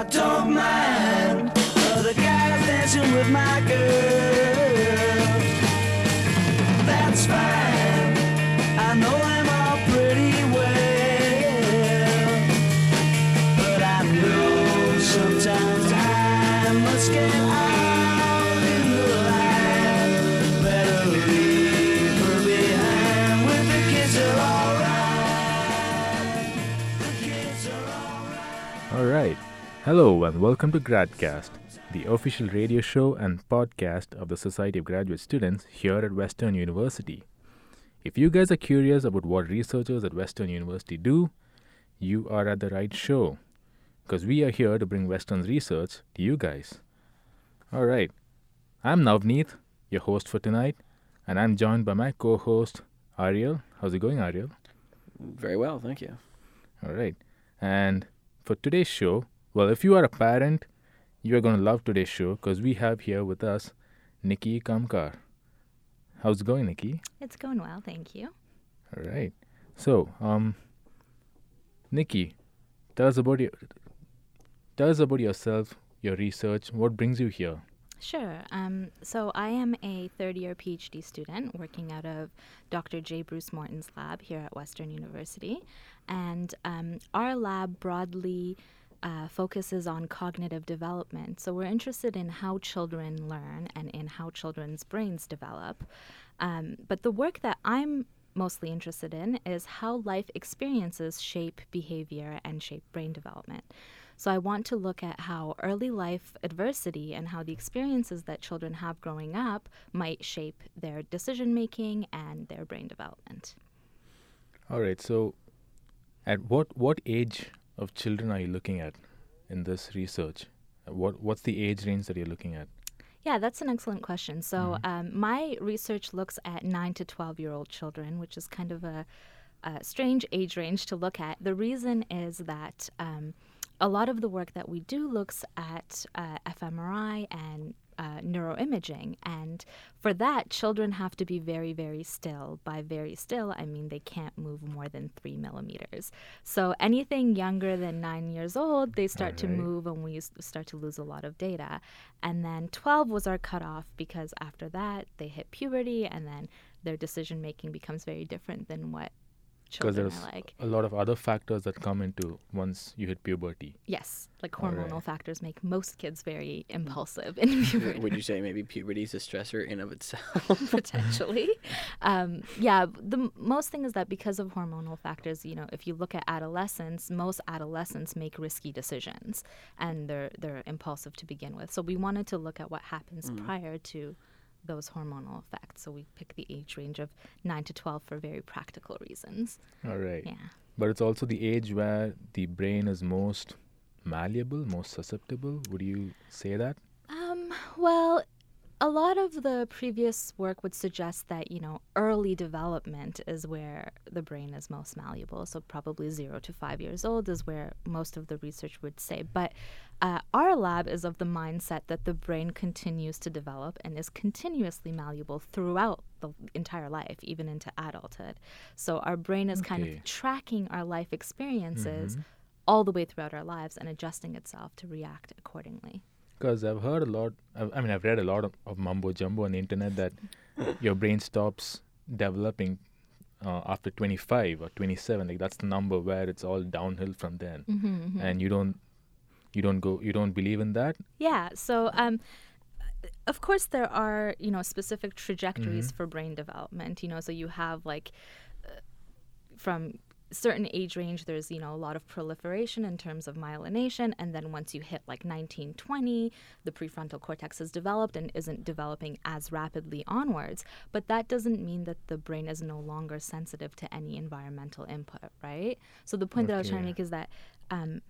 I don't mind other guys dancing with my girl. Hello and welcome to Gradcast, the official radio show and podcast of the Society of Graduate Students here at Western University. If you guys are curious about what researchers at Western University do, you are at the right show because we are here to bring Western's research to you guys. All right. I'm Navneet, your host for tonight, and I'm joined by my co-host Ariel. How's it going, Ariel? Very well, thank you. All right. And for today's show, well, if you are a parent, you are going to love today's show because we have here with us Nikki Kamkar. How's it going, Nikki? It's going well, thank you. All right. So, um, Nikki, tell us about your, tell us about yourself, your research. What brings you here? Sure. Um, so I am a third year PhD student working out of Dr. J. Bruce Morton's lab here at Western University. And um, our lab broadly uh, focuses on cognitive development. So we're interested in how children learn and in how children's brains develop. Um, but the work that I'm mostly interested in is how life experiences shape behavior and shape brain development. So I want to look at how early life adversity and how the experiences that children have growing up might shape their decision making and their brain development. All right. So, at what what age of children are you looking at in this research? What what's the age range that you're looking at? Yeah, that's an excellent question. So, um, my research looks at 9 to 12 year old children, which is kind of a, a strange age range to look at. The reason is that um, a lot of the work that we do looks at uh, fMRI and uh, neuroimaging. And for that, children have to be very, very still. By very still, I mean they can't move more than three millimeters. So anything younger than nine years old, they start to move and we start to lose a lot of data. And then 12 was our cutoff because after that, they hit puberty and then their decision making becomes very different than what Because children there's are like. a lot of other factors that come into once you hit puberty. Yes, like Alright. hormonal factors make most kids very impulsive in puberty. Would you say maybe puberty is a stressor in of itself? potentially. Um, yeah, the m- most thing is that because of hormonal factors, you know, if you look at adolescents, most adolescents make risky decisions, and they're they're impulsive to begin with. So we wanted to look at what happens prior to those hormonal effects. So we pick the age range of nine to twelve for very practical reasons. All right. Yeah. But it's also the age where the brain is most malleable, most susceptible. Would you say that? Um, well, a lot of the previous work would suggest that, you know, early development is where the brain is most malleable. So, probably zero to five years old is where most of the research would say. But uh, our lab is of the mindset that the brain continues to develop and is continuously malleable throughout the entire life, even into adulthood. So, our brain is kind of tracking our life experiences all the way throughout our lives and adjusting itself to react accordingly. Because I've heard a lot, I mean, I've read a lot of, of mumbo jumbo on the internet that your brain stops developing uh, after 25 or 27. Like that's the number where it's all downhill from then. Mm-hmm, And you don't, you don't go, you don't believe in that? Yeah. So, um, of course, there are you know specific trajectories for brain development. You know, so you have like uh, from certain age range there's you know a lot of proliferation in terms of myelination and then once you hit like 19 20 the prefrontal cortex is developed and isn't developing as rapidly onwards but that doesn't mean that the brain is no longer sensitive to any environmental input right so the point that i was trying to make is that um,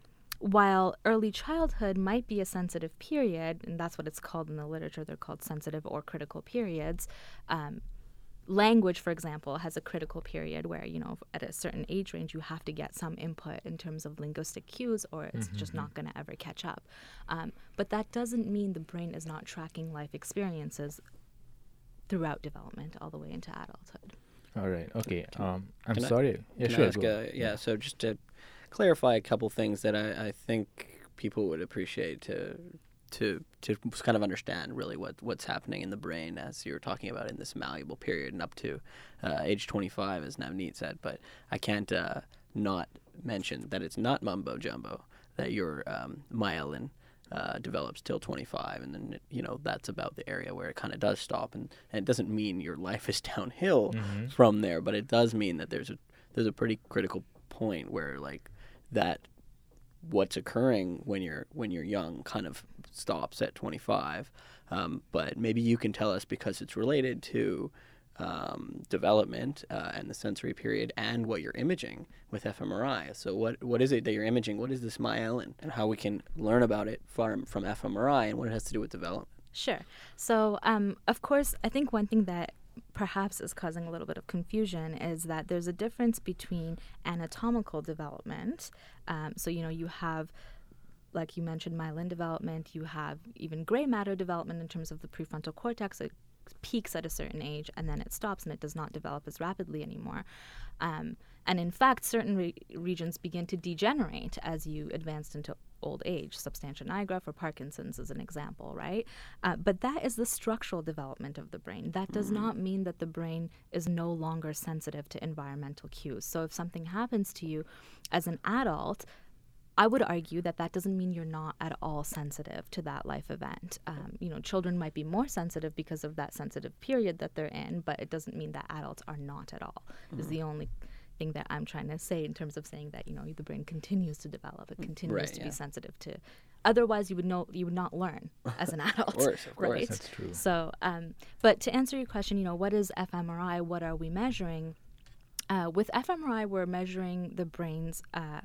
while early childhood might be a sensitive period, and that's what it's called in the literature, they're called sensitive or critical periods. Um, language, for example, has a critical period where, you know, at a certain age range, you have to get some input in terms of linguistic cues or it's just not going to ever catch up. Um, but that doesn't mean the brain is not tracking life experiences throughout development all the way into adulthood. All right. Okay. Um, I'm can I- sorry. Yeah, Can I sure. ask, go. uh, yeah, so just to clarify a couple things that I, I think people would appreciate to to to kind of understand really what what's happening in the brain as you were talking about in this malleable period and up to uh, age 25, as Navneet said. But I can't uh, not mention that it's not mumbo jumbo that your um, myelin uh, develops till 25 and then you know that's about the area where it kind of does stop and, and it doesn't mean your life is downhill Mm-hmm. from there but it does mean that there's a there's a pretty critical point where like that what's occurring when you're when you're young kind of stops at 25 um, but maybe you can tell us because it's related to um, development uh, and the sensory period and what you're imaging with fMRI. So what what is it that you're imaging? What is this myelin and how we can learn about it from from fMRI and what it has to do with development? Sure. So, um, of course, I think one thing that perhaps is causing a little bit of confusion is that there's a difference between anatomical development. Um, so, you know, you have, like you mentioned, myelin development, you have even gray matter development in terms of the prefrontal cortex. It peaks at a certain age and then it stops and it does not develop as rapidly anymore. Um, and in fact, certain re- regions begin to degenerate as you advance into old age. Substantia nigra for Parkinson's is an example, right? Uh, but that is the structural development of the brain. That does not mean that the brain is no longer sensitive to environmental cues. So if something happens to you as an adult, I would argue that that doesn't mean you're not at all sensitive to that life event. Um, you know, children might be more sensitive because of that sensitive period that they're in, but it doesn't mean that adults are not at all. Is the only thing that I'm trying to say in terms of saying that you know the brain continues to develop, it continues right, to yeah. be sensitive to. Otherwise, you would know you would not learn as an adult. course, of course. right? That's true. So, um, but to answer your question, you know, what is fMRI? What are we measuring? Uh, with fMRI, we're measuring the brain's uh,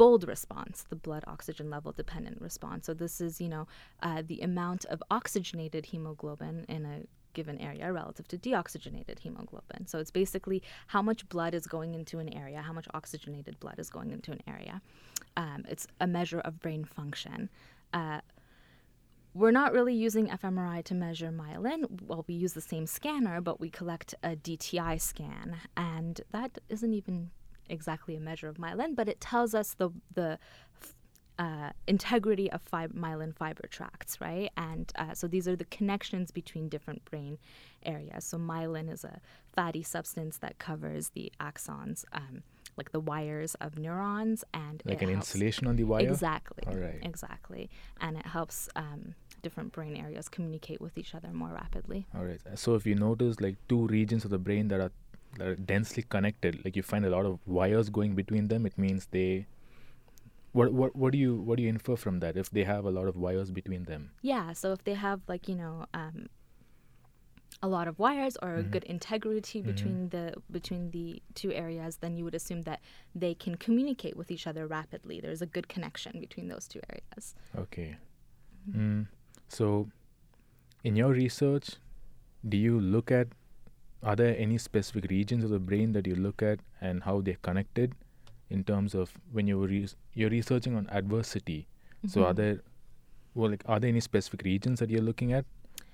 BOLD response, the blood oxygen level dependent response. So this is, you know, uh, the amount of oxygenated hemoglobin in a given area relative to deoxygenated hemoglobin. So it's basically how much blood is going into an area, how much oxygenated blood is going into an area. Um, it's a measure of brain function. Uh, we're not really using fMRI to measure myelin. Well, we use the same scanner, but we collect a DTI scan, and that isn't even exactly a measure of myelin, but it tells us the the uh, integrity of fib- myelin fiber tracts, right? And uh, so these are the connections between different brain areas. So myelin is a fatty substance that covers the axons, um, like the wires of neurons, and Like an helps- insulation on the wire? Exactly. All right. Exactly. And it helps um, different brain areas communicate with each other more rapidly. All right. So if you notice like two regions of the brain that are that are densely connected, like you find a lot of wires going between them, it means they what what what do you what do you infer from that if they have a lot of wires between them? Yeah. So if they have like you know um, a lot of wires or a good integrity between the between the two areas, then you would assume that they can communicate with each other rapidly. There's a good connection between those two areas. Okay. Mm. So in your research, do you look at are there any specific regions of the brain that you look at and how they're connected in terms of when you were re- you're researching on adversity? So are there well like are there any specific regions that you're looking at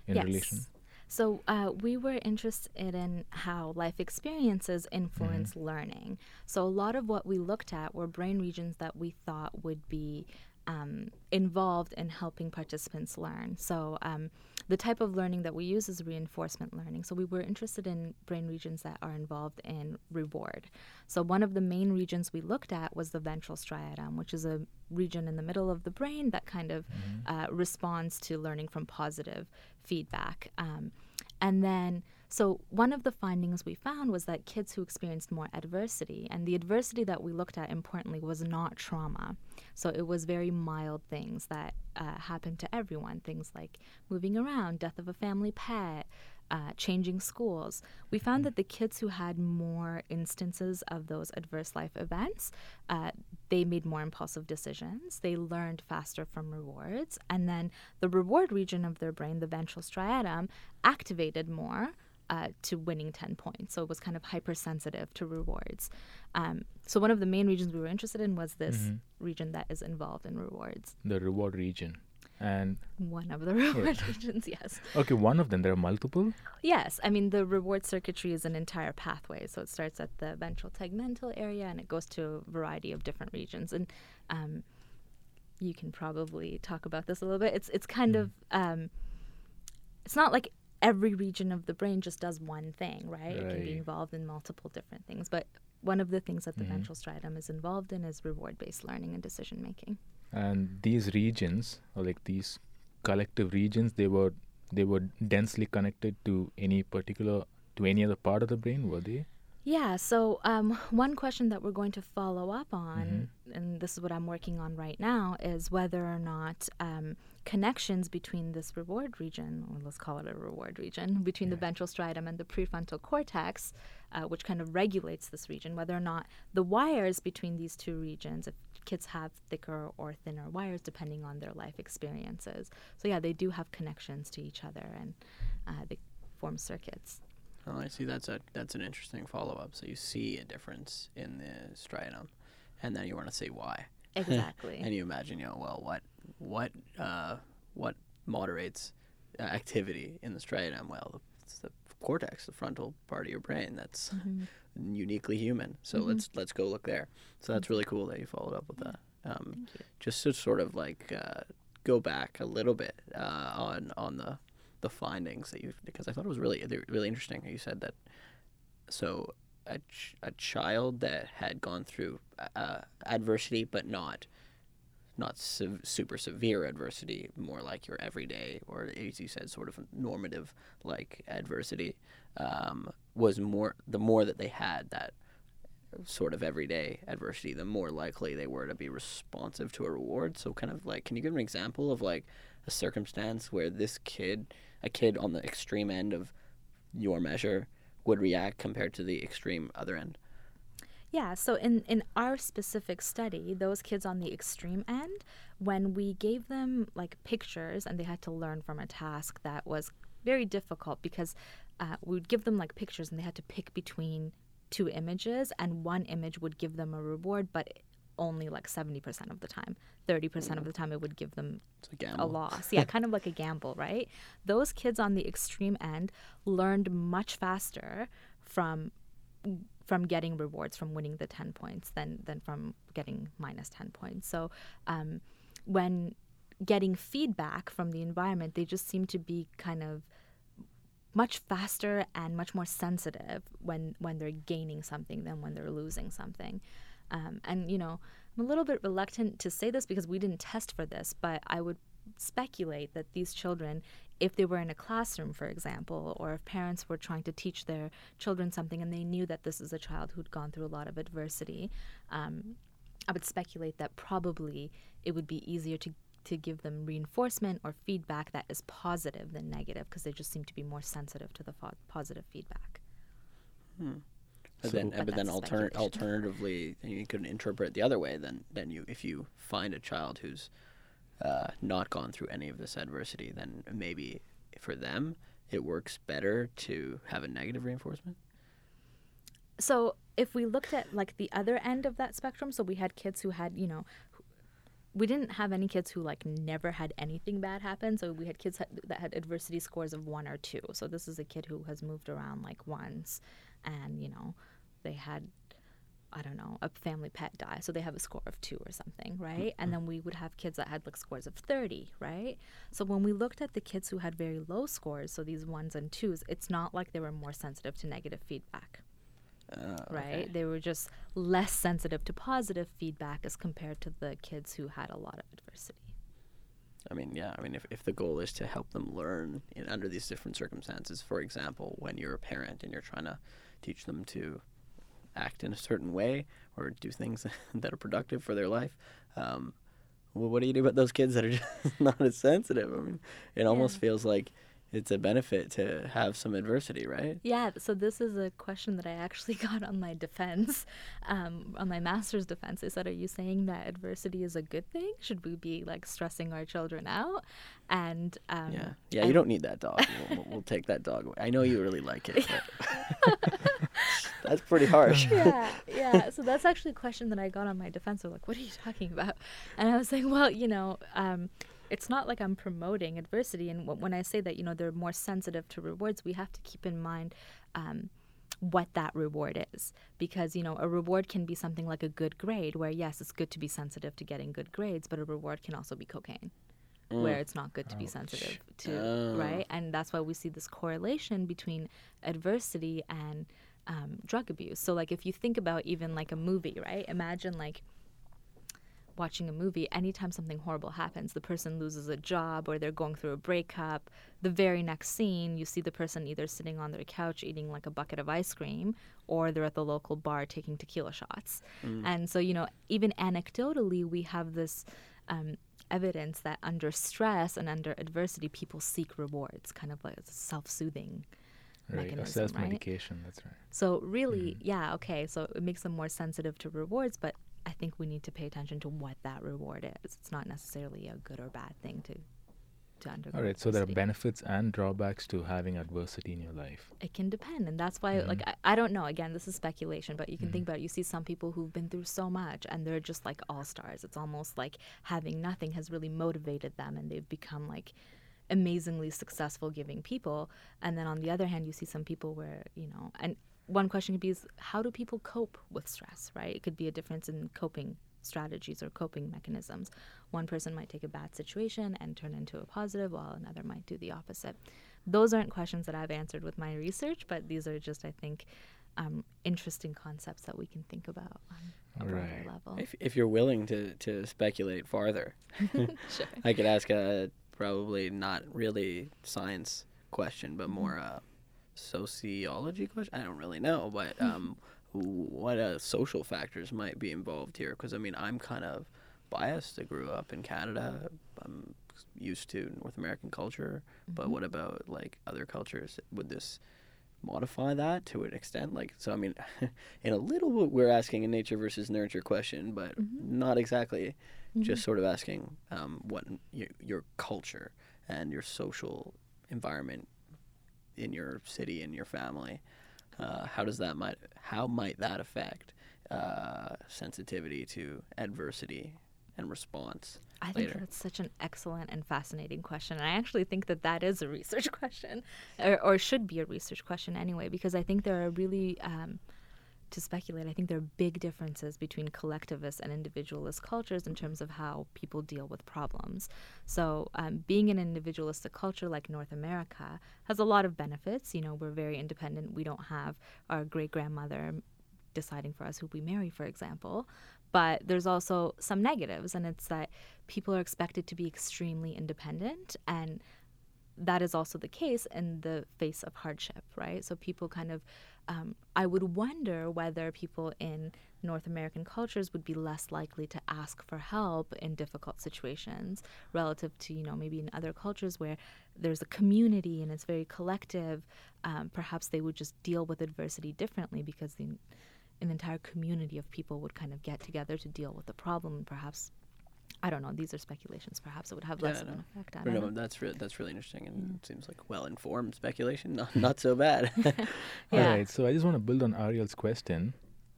in relation? So uh, we were interested in how life experiences influence learning. So a lot of what we looked at were brain regions that we thought would be um, involved in helping participants learn. So um, the type of learning that we use is reinforcement learning. So we were interested in brain regions that are involved in reward. So one of the main regions we looked at was the ventral striatum, which is a region in the middle of the brain that kind of uh, responds to learning from positive feedback. Um, and then, so one of the findings we found was that kids who experienced more adversity, and the adversity that we looked at importantly was not trauma. So it was very mild things that uh, happened to everyone, things like moving around, death of a family pet, uh, changing schools. We found that the kids who had more instances of those adverse life events, uh, they made more impulsive decisions. They learned faster from rewards. And then the reward region of their brain, the ventral striatum, activated more. Uh, to winning 10 points. So it was kind of hypersensitive to rewards. Um, so, one of the main regions we were interested in was this region that is involved in rewards. the reward region and One of the reward regions, yes. okay one of them there are multiple Yes, I mean the reward circuitry is an entire pathway. So it starts at the ventral tegmental area and it goes to a variety of different regions. And um, you can probably talk about this a little bit. It's it's kind Mm. of um, it's not like every region of the brain just does one thing, right? It can be involved in multiple different things. But one of the things that the Mhm. ventral striatum is involved in is reward-based learning and decision making. And these regions, or like these collective regions, they were they were densely connected to any particular to any other part of the brain, were they? Yeah, so um, one question that we're going to follow up on, Mm-hmm. and this is what I'm working on right now, is whether or not um, connections between this reward region, or let's call it a reward region, between the ventral striatum and the prefrontal cortex, uh, which kind of regulates this region, whether or not the wires between these two regions, if kids have thicker or thinner wires depending on their life experiences. So, yeah, they do have connections to each other and uh, they form circuits. Oh, I see. That's a that's an interesting follow up. So you see a difference in the striatum, and then you want to say why. Exactly. And you imagine, you know, well, what what uh, what moderates uh, activity in the striatum? Well, it's the cortex, the frontal part of your brain. That's uniquely human. So let's let's go look there. So that's really cool that you followed up with that. Um, just to sort of like uh, go back a little bit uh, on on the the findings that you because I thought it was really really interesting. You said that so a ch- a child that had gone through uh, adversity but not not sev- super severe adversity, more like your everyday or as you said, sort of normative like adversity, um, was more the more that they had that sort of everyday adversity, the more likely they were to be responsive to a reward. So, kind of like, can you give an example of like a circumstance where this kid, a kid on the extreme end of your measure, would react compared to the extreme other end? Yeah, so in, in our specific study, those kids on the extreme end, when we gave them like pictures and they had to learn from a task that was very difficult because uh, we would give them like pictures and they had to pick between two images and one image would give them a reward, but only like 70% of the time. 30% of the time it would give them a a loss. Yeah, kind of like a gamble, right? Those kids on the extreme end learned much faster from from getting rewards from winning the 10 points than than from getting minus 10 points. So um, when getting feedback from the environment, they just seem to be kind of much faster and much more sensitive when when they're gaining something than when they're losing something. Um, and you know, I'm a little bit reluctant to say this because we didn't test for this, but I would speculate that these children, if they were in a classroom, for example, or if parents were trying to teach their children something and they knew that this is a child who'd gone through a lot of adversity, um, I would speculate that probably it would be easier to to give them reinforcement or feedback that is positive than negative because they just seem to be more sensitive to the fo- positive feedback. But So- then, But but then alter- alternatively, you could interpret it the other way. Then, then you, if you find a child who's uh, not gone through any of this adversity, then maybe for them it works better to have a negative reinforcement. so if we looked at like the other end of that spectrum so we had kids who had you know we didn't have any kids who like never had anything bad happen so we had kids that had adversity scores of one or two so this is a kid who has moved around like once and you know they had I don't know, a family pet die. So they have a score of two or something, right? And then we would have kids that had like scores of 30, right? So when we looked at the kids who had very low scores, so these ones and twos, it's not like they were more sensitive to negative feedback Uh, right? okay. They were just less sensitive to positive feedback as compared to the kids who had a lot of adversity. I mean, yeah. I mean, if, if the goal is to help them learn in, under these different circumstances, for example, when you're a parent and you're trying to teach them to act in a certain way or do things that are productive for their life, um, well, what do you do about those kids that are just not as sensitive? I mean, it almost feels like it's a benefit to have some adversity, right? Yeah, so this is a question that I actually got on my defense, um, on my master's defense. They said, Are you saying that adversity is a good thing? Should we be like stressing our children out? And um, Yeah. Yeah, you don't need that dog. We'll, we'll, take that dog away. I know you really like it. But that's pretty harsh. yeah, yeah. So that's actually a question that I got on my defense. They're like, "What are you talking about?" And I was saying, "Well, you know, um, it's not like I'm promoting adversity. And wh- when I say that, you know, they're more sensitive to rewards, we have to keep in mind." Um, what that reward is because you know a reward can be something like a good grade where yes it's good to be sensitive to getting good grades but a reward can also be cocaine where it's not good to be sensitive to Oh. right and that's why we see this correlation between adversity and um, drug abuse so like if you think about even like a movie right imagine like watching a movie, anytime something horrible happens, the person loses a job or they're going through a breakup, the very next scene, you see the person either sitting on their couch eating like a bucket of ice cream or they're at the local bar taking tequila shots. And so, you know, even anecdotally, we have this um, evidence that under stress and under adversity, people seek rewards, kind of like self soothing. Right. Mechanism, self right? medication. That's right. So really, yeah, okay. So it makes them more sensitive to rewards, but I think we need to pay attention to what that reward is. It's not necessarily a good or bad thing to to undergo. All right. So there are benefits and drawbacks to having adversity in your life. It can depend, and that's why, like, mm-hmm. I, I don't know. Again, this is speculation, but you can think mm-hmm. about. it. You see some people who've been through so much, and they're just like all stars. It's almost like having nothing has really motivated them, and they've become like amazingly successful giving people. And then on the other hand, you see some people where you know, and one question could be is how do people cope with stress? Right? It could be a difference in coping strategies or coping mechanisms. One person might take a bad situation and turn into a positive, while another might do the opposite. Those aren't questions that I've answered with my research, but these are just, I think, um, interesting concepts that we can think about on a broader Right. level. If, if you're willing to, to speculate farther, sure. I could ask a probably not really science question, but more a sociology question. I don't really know, but um, what uh, social factors might be involved here? Because I mean, I'm kind of biased. I grew up in Canada. I'm used to North American culture, but what about like other cultures? Would this modify that to an extent? Like, so I mean, in a little bit, we're asking a nature versus nurture question, but not exactly. Just sort of asking um, what your, your culture and your social environment in your city and your family. Uh, how does that might how might that affect uh, sensitivity to adversity and response I think later? that's such an excellent and fascinating question. And I actually think that that is a research question, or, or should be a research question anyway, because I think there are really, um, to speculate, I think there are big differences between collectivist and individualist cultures in terms of how people deal with problems. So, um, being an individualistic culture like North America has a lot of benefits. You know, we're very independent. We don't have our great grandmother deciding for us who we marry, for example. But there's also some negatives, and it's that people are expected to be extremely independent, and that is also the case in the face of hardship, right? So people kind of, um, I would wonder whether people in North American cultures would be less likely to ask for help in difficult situations relative to, you know, maybe in other cultures where there's a community and it's very collective. Um, perhaps they would just deal with adversity differently because the, an entire community of people would kind of get together to deal with the problem and perhaps I don't know. These are speculations. Perhaps it would have less Yeah, of an effect. On I don't no, know. that's re- that's really interesting and it seems like well informed speculation. Not not so bad. Yeah. All right. So I just want to build on Ariel's question.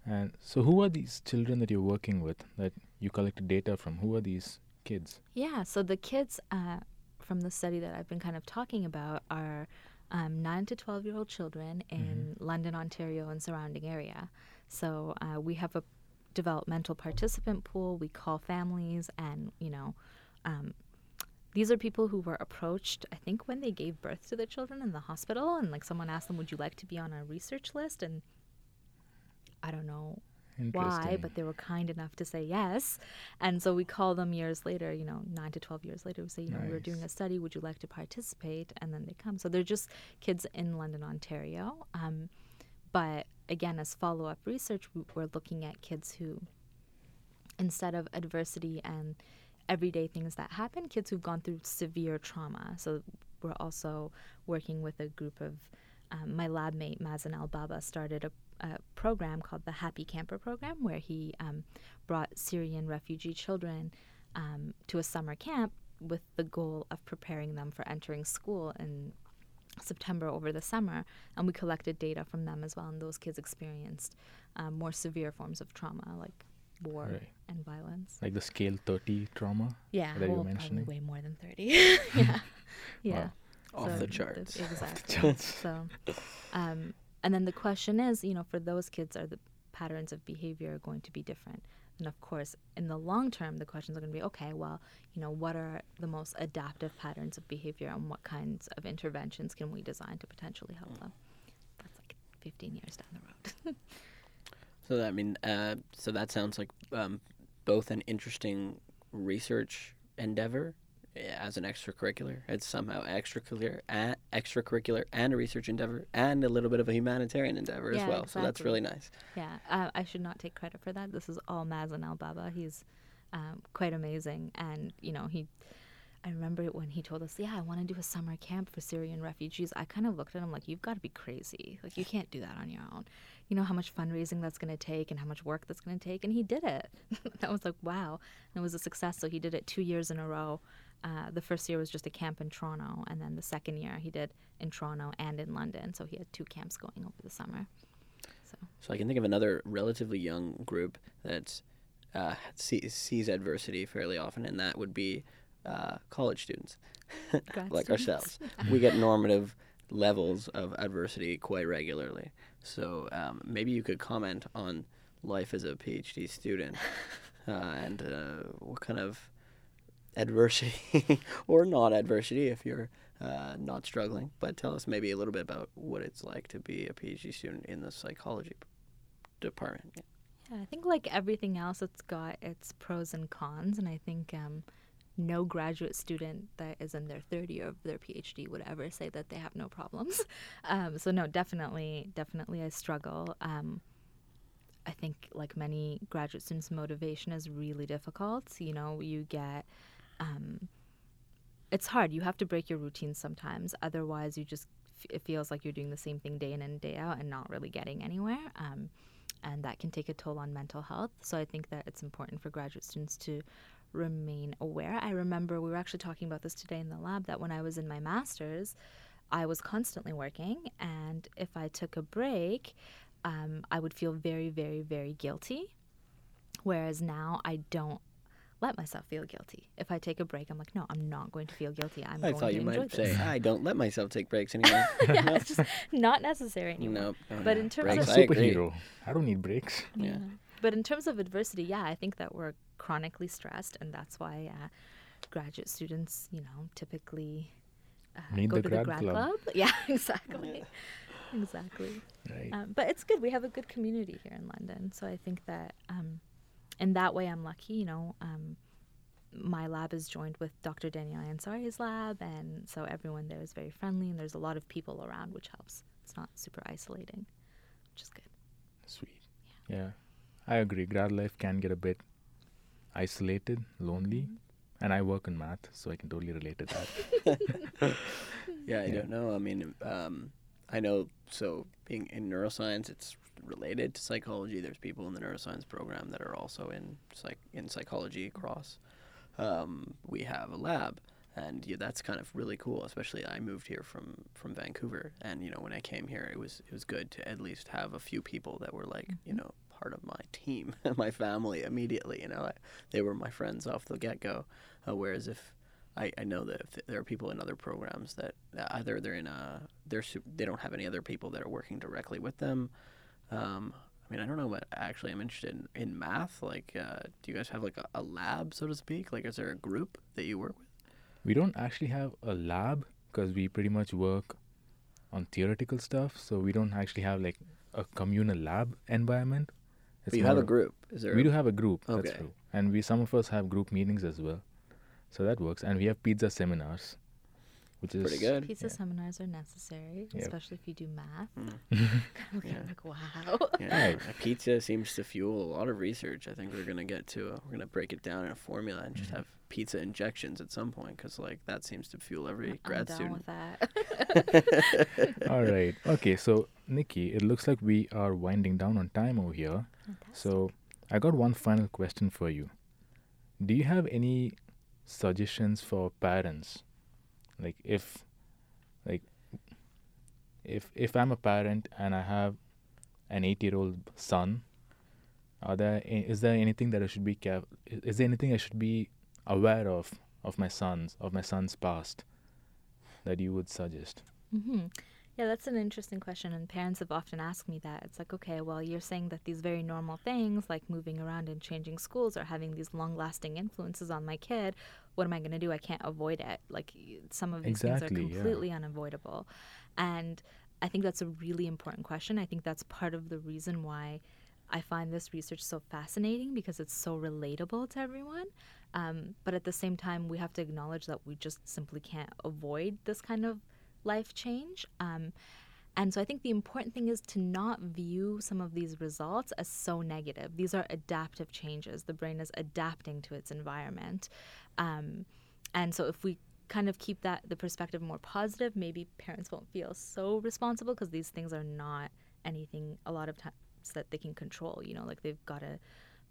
And so, who are these children that you're working with that you collected data from? Who are these kids? Yeah, so the kids uh, from the study that I've been kind of talking about are um, 9 to 12 year old children in London, Ontario, and surrounding area. So uh, we have a developmental participant pool. We call families, and, you know, um, these are people who were approached, I think, when they gave birth to the children in the hospital, and like someone asked them, Would you like to be on our research list? And I don't know why, but they were kind enough to say yes. And so we call them years later, you know, nine to 12 years later, we say, you know, we are doing a study, would you like to participate? And then they come. So they're just kids in London, Ontario. Um, but again, as follow up research, we- we're looking at kids who, instead of adversity and everyday things that happen, kids who've gone through severe trauma. So we're also working with a group of um, my lab mate Mazen Al Baba started a, a program called the Happy Camper Program, where he um, brought Syrian refugee children um, to a summer camp with the goal of preparing them for entering school in September over the summer, and we collected data from them as well. And those kids experienced um, more severe forms of trauma, like war Right. and violence. Like the scale 30 trauma? Yeah, that you were well, probably mentioning? way more than thirty. yeah, yeah. Off So the th- charts. Exactly. so, um, and then the question is, you know, for those kids, are the patterns of behavior going to be different? And of course, in the long term, the questions are going to be okay, well, you know, what are the most adaptive patterns of behavior and what kinds of interventions can we design to potentially help them? That's like 15 years down the road. So I mean, uh, so that sounds like um, both an interesting research endeavor as an extracurricular. It's somehow extracurricular, a extracurricular, and a research endeavor, and a little bit of a humanitarian endeavor as Yeah, well. So that's really nice. Yeah, uh, I should not take credit for that. This is all Mazen Al Baba. He's um, quite amazing, and you know he. I remember when he told us, "Yeah, I want to do a summer camp for Syrian refugees." I kind of looked at him like, "You've got to be crazy! Like you can't do that on your own. You know how much fundraising that's going to take and how much work that's going to take." And he did it. I was like, "Wow!" And it was a success. So he did it two years in a row. Uh, the first year was just a camp in Toronto, and then the second year he did in Toronto and in London. So he had two camps going over the summer. So. So I can think of another relatively young group that uh, sees, sees adversity fairly often, and that would be uh, college students, like students. ourselves. we get normative levels of adversity quite regularly. So um, maybe you could comment on life as a PhD student uh, and uh, what kind of adversity or not adversity if you're uh, not struggling. But tell us maybe a little bit about what it's like to be a PhD student in the psychology department. Yeah. Yeah, I think like everything else, it's got its pros and cons, and I think um, no graduate student that is in their third year of their PhD would ever say that they have no problems. Um, so no, definitely, definitely, I struggle. Um, I think like many graduate students, motivation is really difficult. You know, you get. Um, it's hard. You have to break your routine sometimes. Otherwise, you just it feels like you're doing the same thing day in and day out and not really getting anywhere. Um, and that can take a toll on mental health. So I think that it's important for graduate students to remain aware. I remember we were actually talking about this today in the lab that when I was in my master's, I was constantly working, and if I took a break, um, I would feel very, very, very guilty. Whereas now I don't let myself feel guilty. If I take a break, I'm like, no, I'm not going to feel guilty. I'm I going thought to you enjoy might this. say, I don't let myself take breaks anymore. yeah, it's just not necessary anymore. no, no, But no. in terms breaks, of- I agree. Superhero. I don't need breaks. Yeah. But in terms of adversity, yeah, I think that we're chronically stressed, and that's why uh, graduate students, you know, typically uh, go the to grad the grad club. club. Yeah, exactly, exactly. Right. Um, but it's good. We have a good community here in London, so I think that um, in that way, I'm lucky. You know, um, my lab is joined with Dr. Daniel Ansari's lab, and so everyone there is very friendly, and there's a lot of people around, which helps. It's not super isolating, which is good. Sweet. Yeah. I agree. Grad life can get a bit isolated, lonely. Mm-hmm. And I work in math, so I can totally relate to that. Yeah, I Yeah. don't know. I mean, um, I know. So being in neuroscience, it's related to psychology. There's people in the neuroscience program that are also in psych in psychology across. Um, we have a lab, and yeah, that's kind of really cool. Especially, I moved here from from Vancouver, and you know, when I came here, it was it was good to at least have a few people that were like, you know, part of my team, and my family immediately. You know, I, they were my friends off the get go. Uh, whereas if I, I know that if there are people in other programs that either they're in a they're they don't have any other people that are working directly with them. Um, I mean, I don't know, but actually, I'm interested in, in math. Like, uh, do you guys have like a, a lab, so to speak? Like, is there a group that you work with? we don't actually have a lab because we pretty much work on theoretical stuff. So we don't actually have like a communal lab environment. It's But you have a group. Is there? We a- do have a group. That's Okay. true. And we some of us have group meetings as well. So that works. And we have pizza seminars, which is Pretty good. Pizza Yeah. seminars are necessary, Yep. especially if you do math. Mm. Looking Yeah. like, wow. Yeah, pizza seems to fuel a lot of research. I think we're gonna get to. A, we're gonna break it down in a formula and Mm-hmm. just have pizza injections at some point, because like that seems to fuel every I'm grad down student. with that. All right. Okay. So, Nikki, it looks like we are winding down on time over here. So, I got one final question for you. Do you have any suggestions for parents? Like, if, like, if if I'm a parent and I have an eight-year-old son, are there is there anything that I should be care? Is there anything I should be aware of of my son's of my son's past that you would suggest? hmm Yeah, that's an interesting question, and parents have often asked me that. It's like, okay, well, you're saying that these very normal things, like moving around and changing schools, are having these long-lasting influences on my kid. What am I going to do? I can't avoid it. Like some of these Exactly, things are completely unavoidable, and I think that's a really important question. I think that's part of the reason why I find this research so fascinating because it's so relatable to everyone. Um, but at the same time, we have to acknowledge that we just simply can't avoid this kind of life change. Um, and so I think the important thing is to not view some of these results as so negative. These are adaptive changes. The brain is adapting to its environment. Um, and so if we kind of keep that the perspective more positive, maybe parents won't feel so responsible because these things are not anything a lot of times that they can control. You know, like they've got a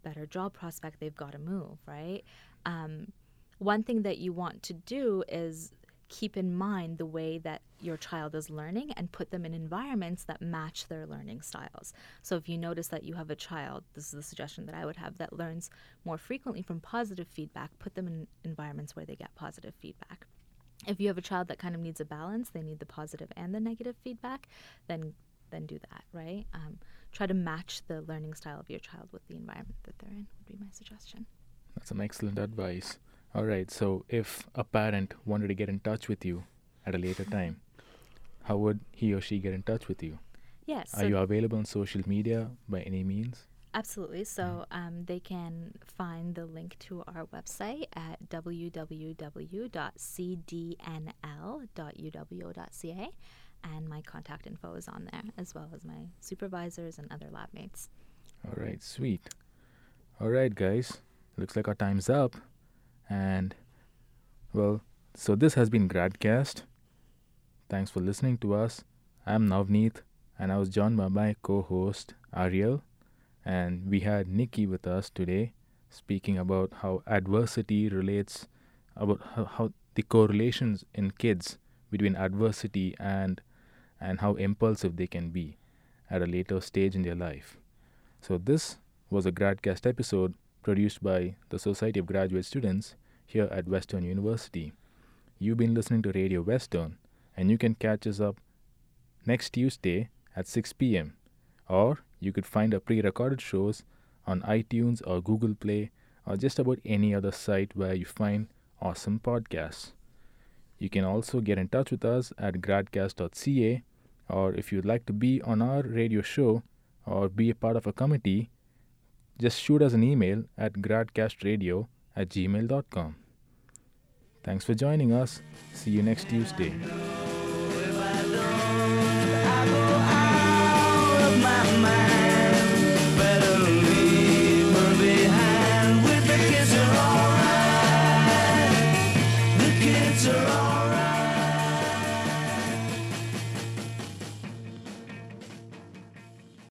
better job prospect, they've got to move, right? Um, one thing that you want to do is keep in mind the way that your child is learning and put them in environments that match their learning styles. So if you notice that you have a child, this is the suggestion that I would have that learns more frequently from positive feedback, put them in environments where they get positive feedback. If you have a child that kind of needs a balance, they need the positive and the negative feedback, then then do that, right? Um, try to match the learning style of your child with the environment that they're in would be my suggestion. That's some excellent advice. All right, so if a parent wanted to get in touch with you at a later time, how would he or she get in touch with you? Yes. Are you available on social media by any means? Absolutely. So um, they can find the link to our website at www.cdnl.uwo.ca. And my contact info is on there, as well as my supervisors and other lab mates. All right, sweet. All right, guys. Looks like our time's up. And, well, so this has been Gradcast. Thanks for listening to us. I'm Navneet, and I was joined by my co host, Ariel. And we had Nikki with us today, speaking about how adversity relates, about how, how the correlations in kids between adversity and and how impulsive they can be at a later stage in their life. So, this was a Gradcast episode produced by the Society of Graduate Students here at Western University. You've been listening to Radio Western, and you can catch us up next Tuesday at 6 p.m. Or you could find our pre recorded shows on iTunes or Google Play or just about any other site where you find awesome podcasts. You can also get in touch with us at gradcast.ca, or if you'd like to be on our radio show or be a part of a committee, just shoot us an email at gradcastradio at gmail.com. Thanks for joining us. See you next Tuesday.